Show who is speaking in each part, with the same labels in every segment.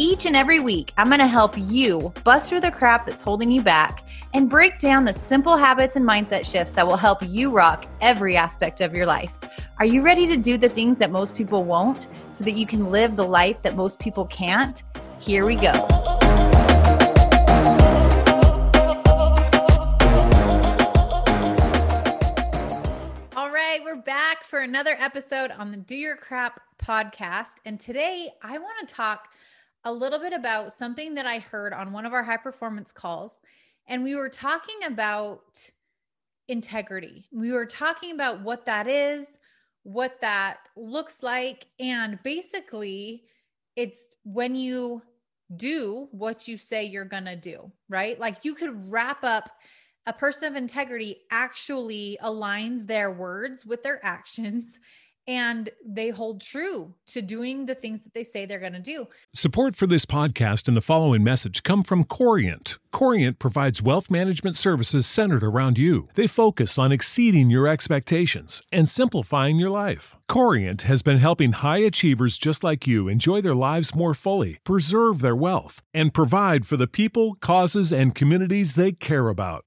Speaker 1: Each and every week, I'm going to help you bust through the crap that's holding you back and break down the simple habits and mindset shifts that will help you rock every aspect of your life. Are you ready to do the things that most people won't so that you can live the life that most people can't? Here we go. All right, we're back for another episode on the Do Your Crap podcast. And today I want to talk a little bit about something that I heard on one of our high performance calls. And we were talking about integrity. We were talking about what that is, what that looks like. And basically, it's when you do what you say you're going to do, right? Like you could wrap up a person of integrity actually aligns their words with their actions and they hold true to doing the things that they say they're going to do.
Speaker 2: Support for this podcast and the following message come from Corient. Corient provides wealth management services centered around you. They focus on exceeding your expectations and simplifying your life. Corient has been helping high achievers just like you enjoy their lives more fully, preserve their wealth, and provide for the people, causes, and communities they care about.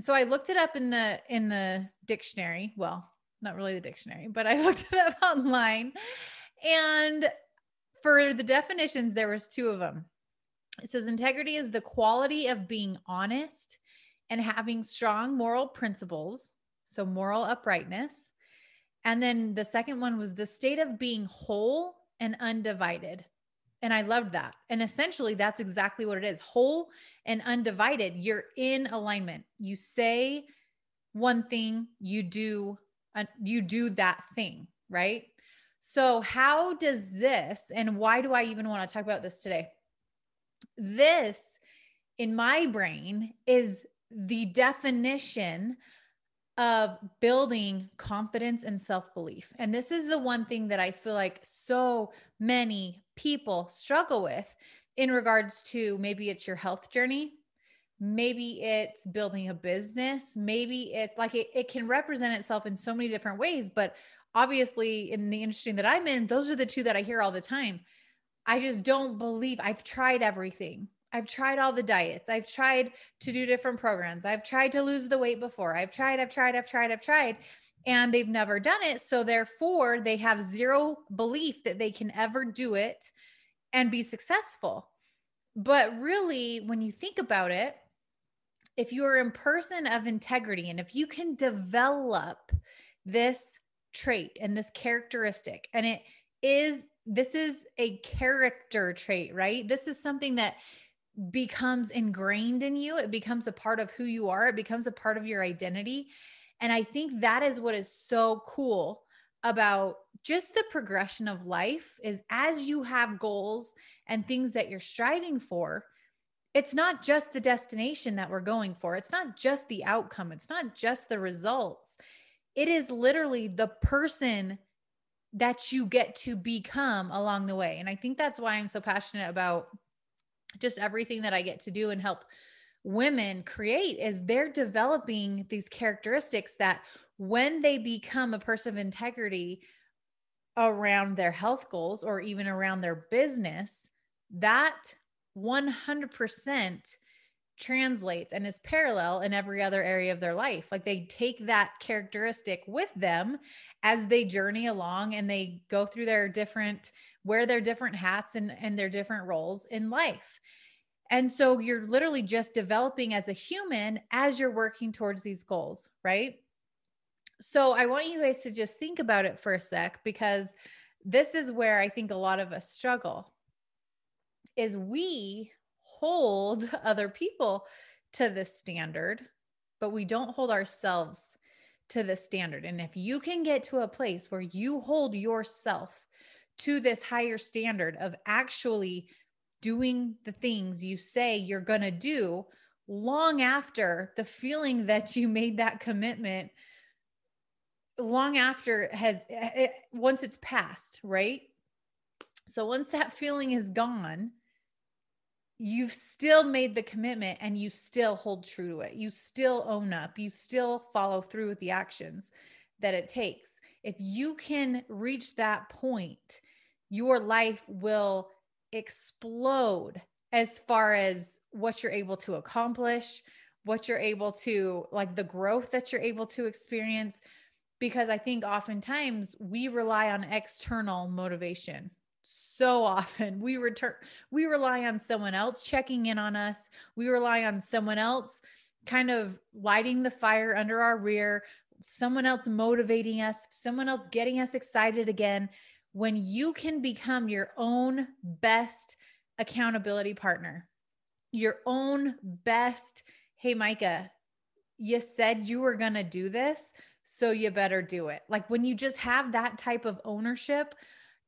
Speaker 1: So I looked it up in the in the dictionary. Well, not really the dictionary, but I looked it up online. And for the definitions, there was two of them. It says integrity is the quality of being honest and having strong moral principles, so moral uprightness. And then the second one was the state of being whole and undivided. And I loved that. And essentially, that's exactly what it is whole and undivided. You're in alignment. You say one thing, you do, uh, you do that thing, right? So, how does this, and why do I even want to talk about this today? This in my brain is the definition of building confidence and self belief. And this is the one thing that I feel like so many people struggle with in regards to maybe it's your health journey, maybe it's building a business, maybe it's like it, it can represent itself in so many different ways. But obviously, in the industry that I'm in, those are the two that I hear all the time. I just don't believe I've tried everything. I've tried all the diets. I've tried to do different programs. I've tried to lose the weight before. I've tried, I've tried, I've tried, I've tried, and they've never done it. So therefore, they have zero belief that they can ever do it and be successful. But really, when you think about it, if you're a person of integrity and if you can develop this trait and this characteristic, and it is this is a character trait, right? This is something that becomes ingrained in you. It becomes a part of who you are. It becomes a part of your identity. And I think that is what is so cool about just the progression of life is as you have goals and things that you're striving for, it's not just the destination that we're going for. It's not just the outcome. It's not just the results. It is literally the person that you get to become along the way. And I think that's why I'm so passionate about just everything that I get to do and help women create is they're developing these characteristics that when they become a person of integrity around their health goals or even around their business, that 100% translates and is parallel in every other area of their life. Like they take that characteristic with them as they journey along and they go through their different, wear their different hats and, and their different roles in life. And so you're literally just developing as a human as you're working towards these goals, right? So I want you guys to just think about it for a sec because this is where I think a lot of us struggle is we hold other people to this standard, but we don't hold ourselves to the standard. And if you can get to a place where you hold yourself to this higher standard of actually doing the things you say you're going to do long after the feeling that you made that commitment long after has eh, eh, once it's passed right? So once that feeling is gone you've still made the commitment and you still hold true to it. You still own up. You still follow through with the actions that it takes. If you can reach that point your life will explode as far as what you're able to accomplish, what you're able to like the growth that you're able to experience. Because I think oftentimes we rely on external motivation. So often we return, we rely on someone else checking in on us. We rely on someone else kind of lighting the fire under our rear, someone else motivating us, someone else getting us excited again when you can become your own best accountability partner, your own best, hey, Micah, you said you were going to do this, so you better do it. Like when you just have that type of ownership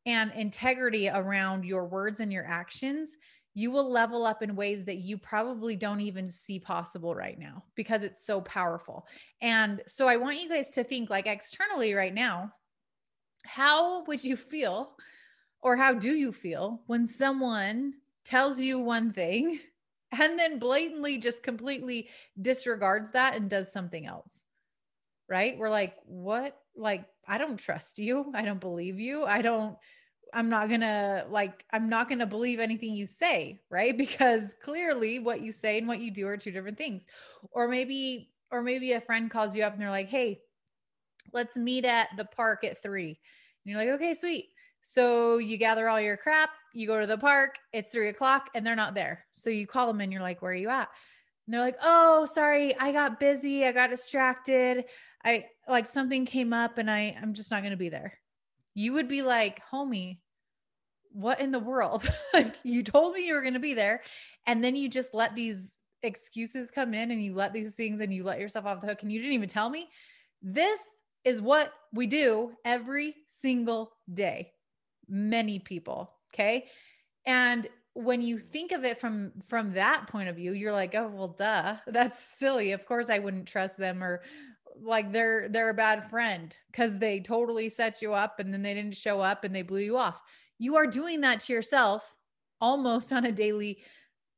Speaker 1: and integrity around your words and your actions, you will level up in ways that you probably don't even see possible right now because it's so powerful. And so I want you guys to think like externally right now, how would you feel or how do you feel when someone tells you one thing and then blatantly just completely disregards that and does something else? Right? We're like, what? Like, I don't trust you. I don't believe you. I don't, I'm not gonna like, I'm not gonna believe anything you say, right? Because clearly what you say and what you do are two different things. Or maybe, or maybe a friend calls you up and they're like, hey, let's meet at the park at three. And you're like, okay, sweet. So you gather all your crap, you go to the park, it's three o'clock, and they're not there. So you call them and you're like, where are you at? And they're like, oh, sorry, I got busy, I got distracted. I like something came up and I I'm just not gonna be there. You would be like, homie, what in the world? like you told me you were gonna be there. And then you just let these excuses come in and you let these things and you let yourself off the hook and you didn't even tell me. This is what we do every single day. Many people, okay? And when you think of it from from that point of view, you're like, "Oh, well duh. That's silly. Of course I wouldn't trust them or like they're they're a bad friend cuz they totally set you up and then they didn't show up and they blew you off." You are doing that to yourself almost on a daily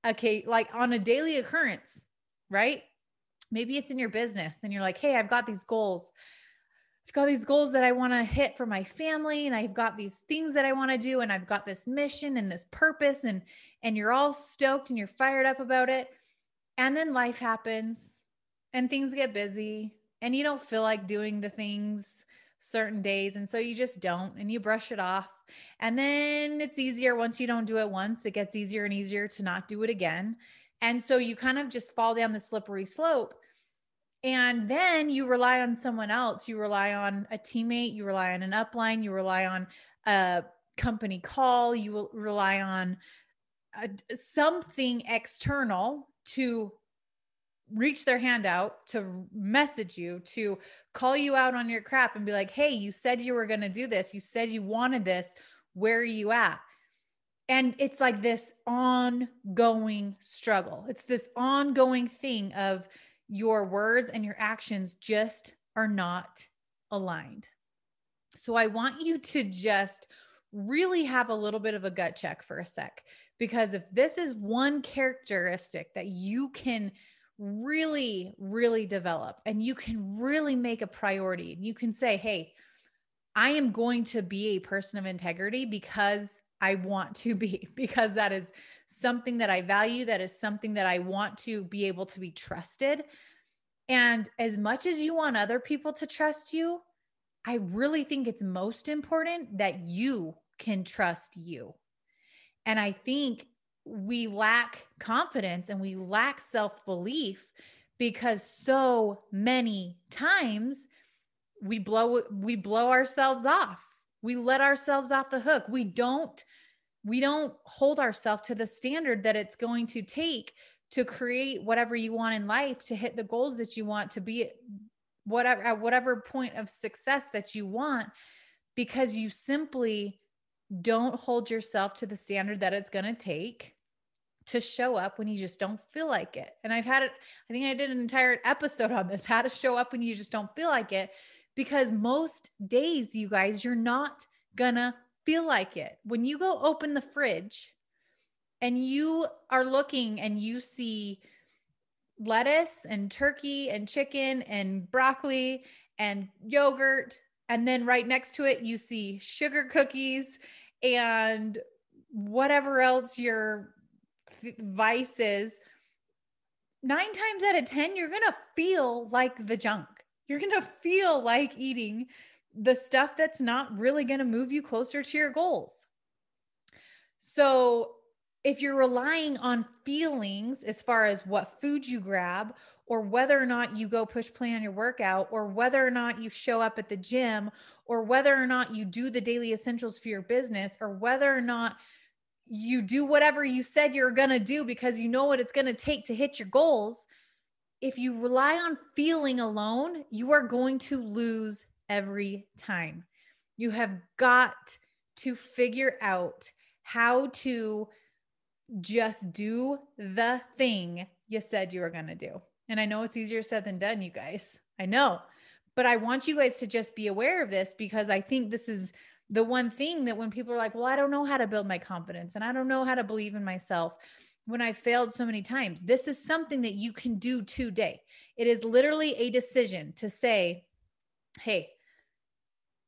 Speaker 1: okay, like on a daily occurrence, right? Maybe it's in your business and you're like, "Hey, I've got these goals." I've got these goals that I want to hit for my family and I've got these things that I want to do and I've got this mission and this purpose and and you're all stoked and you're fired up about it. And then life happens and things get busy and you don't feel like doing the things certain days and so you just don't and you brush it off. And then it's easier once you don't do it once, it gets easier and easier to not do it again. And so you kind of just fall down the slippery slope and then you rely on someone else. You rely on a teammate, you rely on an upline, you rely on a company call, you rely on a, something external to reach their hand out to message you to call you out on your crap and be like hey you said you were going to do this. You said you wanted this. Where are you at? And it's like this ongoing struggle. It's this ongoing thing of your words and your actions just are not aligned. So I want you to just really have a little bit of a gut check for a sec. Because if this is one characteristic that you can really, really develop and you can really make a priority, and you can say, hey, I am going to be a person of integrity because I want to be, because that is something that I value, that is something that I want to be able to be trusted. And as much as you want other people to trust you, I really think it's most important that you can trust you. And I think we lack confidence and we lack self belief because so many times we blow we blow ourselves off we let ourselves off the hook we don't we don't hold ourselves to the standard that it's going to take to create whatever you want in life to hit the goals that you want to be whatever at whatever point of success that you want because you simply don't hold yourself to the standard that it's going to take to show up when you just don't feel like it. And I've had it, I think I did an entire episode on this how to show up when you just don't feel like it. Because most days, you guys, you're not gonna feel like it. When you go open the fridge and you are looking and you see lettuce and turkey and chicken and broccoli and yogurt, and then right next to it, you see sugar cookies and whatever else your vice is, nine times out of 10, you're going to feel like the junk. You're going to feel like eating the stuff that's not really going to move you closer to your goals. So, if you're relying on feelings as far as what food you grab, or whether or not you go push play on your workout, or whether or not you show up at the gym, or whether or not you do the daily essentials for your business, or whether or not you do whatever you said you're going to do because you know what it's going to take to hit your goals. If you rely on feeling alone, you are going to lose every time. You have got to figure out how to just do the thing you said you were going to do. And I know it's easier said than done, you guys. I know. But I want you guys to just be aware of this because I think this is the one thing that when people are like, well, I don't know how to build my confidence and I don't know how to believe in myself when I failed so many times, this is something that you can do today. It is literally a decision to say, hey,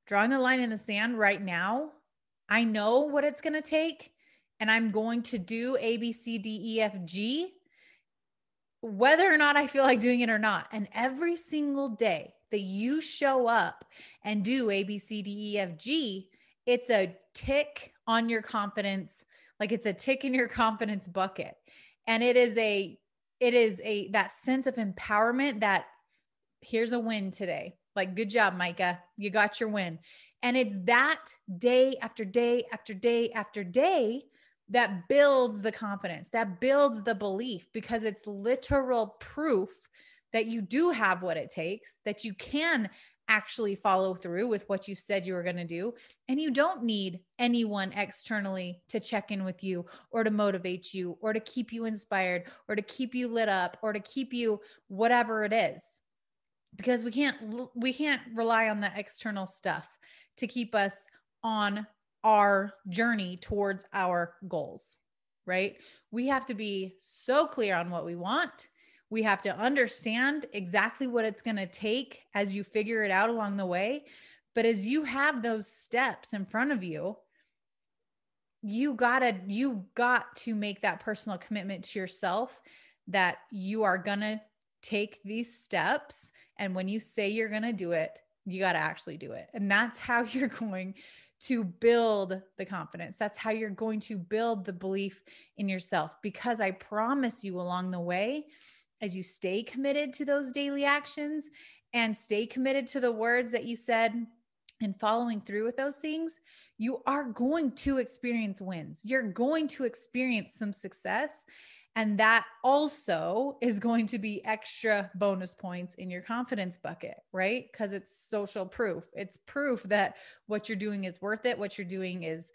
Speaker 1: drawing the line in the sand right now, I know what it's going to take and I'm going to do A, B, C, D, E, F, G, whether or not I feel like doing it or not. And every single day, that you show up and do A, B, C, D, E, F, G, it's a tick on your confidence. Like it's a tick in your confidence bucket. And it is a, it is a, that sense of empowerment that here's a win today. Like, good job, Micah. You got your win. And it's that day after day after day after day that builds the confidence, that builds the belief because it's literal proof that you do have what it takes, that you can actually follow through with what you said you were going to do. And you don't need anyone externally to check in with you or to motivate you or to keep you inspired or to keep you lit up or to keep you whatever it is. Because we can't we can't rely on the external stuff to keep us on our journey towards our goals, right? We have to be so clear on what we want we have to understand exactly what it's going to take as you figure it out along the way. But as you have those steps in front of you, you gotta you got to make that personal commitment to yourself that you are gonna take these steps. And when you say you're gonna do it you got to actually do it. And that's how you're going to build the confidence. That's how you're going to build the belief in yourself. Because i promise you along the way as you stay committed to those daily actions and stay committed to the words that you said and following through with those things, you are going to experience wins. You're going to experience some success. And that also is going to be extra bonus points in your confidence bucket, right? Because it's social proof. It's proof that what you're doing is worth it. What you're doing is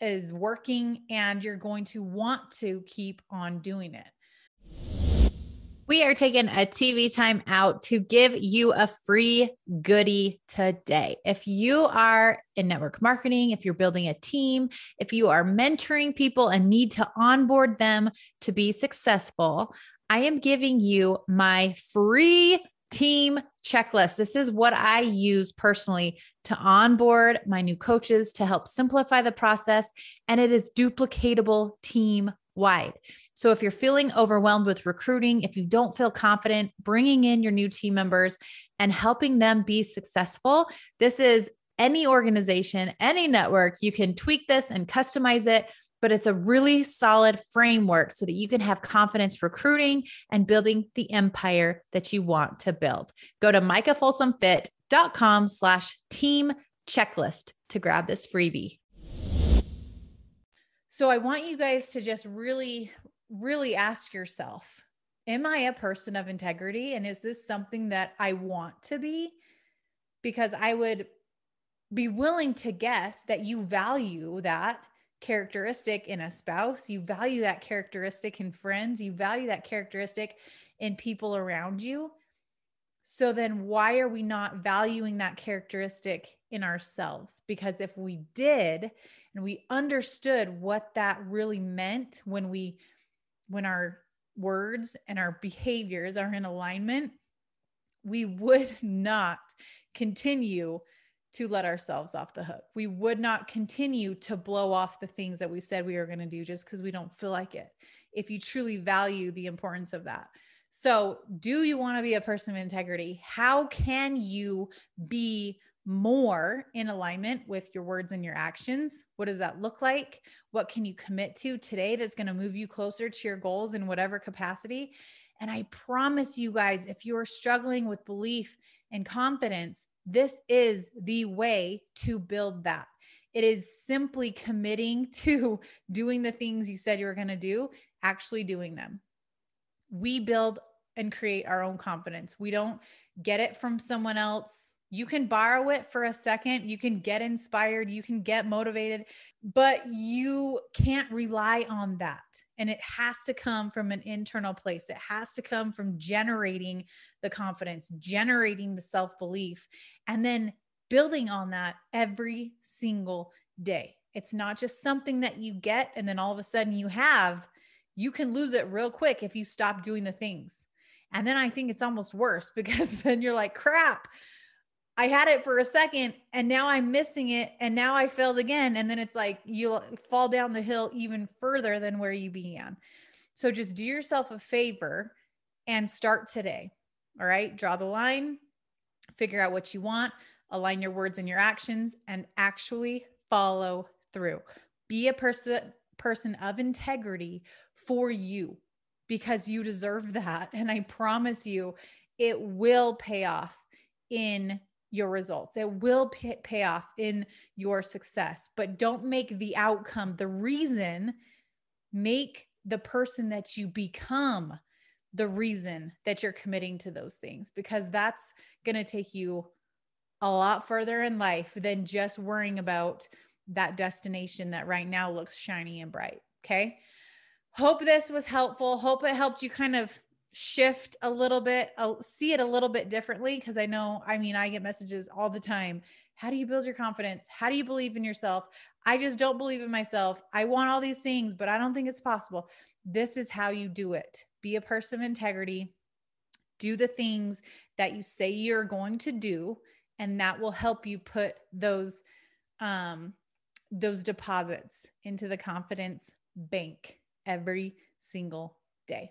Speaker 1: is working and you're going to want to keep on doing it. We are taking a TV time out to give you a free goodie today. If you are in network marketing, if you're building a team, if you are mentoring people and need to onboard them to be successful, I am giving you my free team checklist. This is what I use personally to onboard my new coaches to help simplify the process, and it is duplicatable team wide. So if you're feeling overwhelmed with recruiting, if you don't feel confident bringing in your new team members and helping them be successful, this is any organization, any network. You can tweak this and customize it but it's a really solid framework so that you can have confidence recruiting and building the empire that you want to build. Go to micahfolsomfit.com slash team checklist to grab this freebie. So I want you guys to just really, really ask yourself, am I a person of integrity? And is this something that I want to be? Because I would be willing to guess that you value that characteristic in a spouse, you value that characteristic in friends, you value that characteristic in people around you. So then why are we not valuing that characteristic in ourselves? Because if we did and we understood what that really meant when we when our words and our behaviors are in alignment, we would not continue to let ourselves off the hook. We would not continue to blow off the things that we said we were going to do just because we don't feel like it. If you truly value the importance of that. So, do you want to be a person of integrity? How can you be more in alignment with your words and your actions? What does that look like? What can you commit to today that's going to move you closer to your goals in whatever capacity? And I promise you guys, if you're struggling with belief and confidence, this is the way to build that. It is simply committing to doing the things you said you were going to do, actually doing them. We build and create our own confidence. We don't get it from someone else. You can borrow it for a second. You can get inspired. You can get motivated, but you can't rely on that. And it has to come from an internal place. It has to come from generating the confidence, generating the self belief, and then building on that every single day. It's not just something that you get and then all of a sudden you have. You can lose it real quick if you stop doing the things. And then I think it's almost worse because then you're like, crap, I had it for a second and now I'm missing it and now I failed again and then it's like you'll fall down the hill even further than where you began. So just do yourself a favor and start today. All right? Draw the line, figure out what you want, align your words and your actions and actually follow through. Be a person person of integrity for you because you deserve that and I promise you it will pay off in your results. It will pay, pay off in your success, but don't make the outcome the reason. Make the person that you become the reason that you're committing to those things because that's going to take you a lot further in life than just worrying about that destination that right now looks shiny and bright. Okay. Hope this was helpful. Hope it helped you kind of shift a little bit, I'll see it a little bit differently because I know, I mean, I get messages all the time. How do you build your confidence? How do you believe in yourself? I just don't believe in myself. I want all these things, but I don't think it's possible. This is how you do it. Be a person of integrity. Do the things that you say you're going to do, and that will help you put those um those deposits into the confidence bank every single day.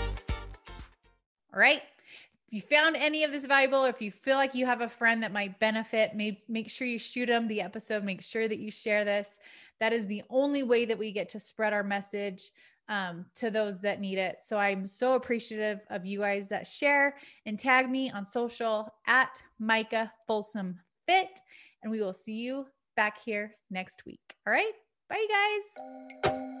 Speaker 1: All right. If you found any of this valuable, or if you feel like you have a friend that might benefit, make, make sure you shoot them the episode. Make sure that you share this. That is the only way that we get to spread our message um, to those that need it. So I'm so appreciative of you guys that share and tag me on social at Micah Folsom Fit. And we will see you back here next week. All right. Bye, guys.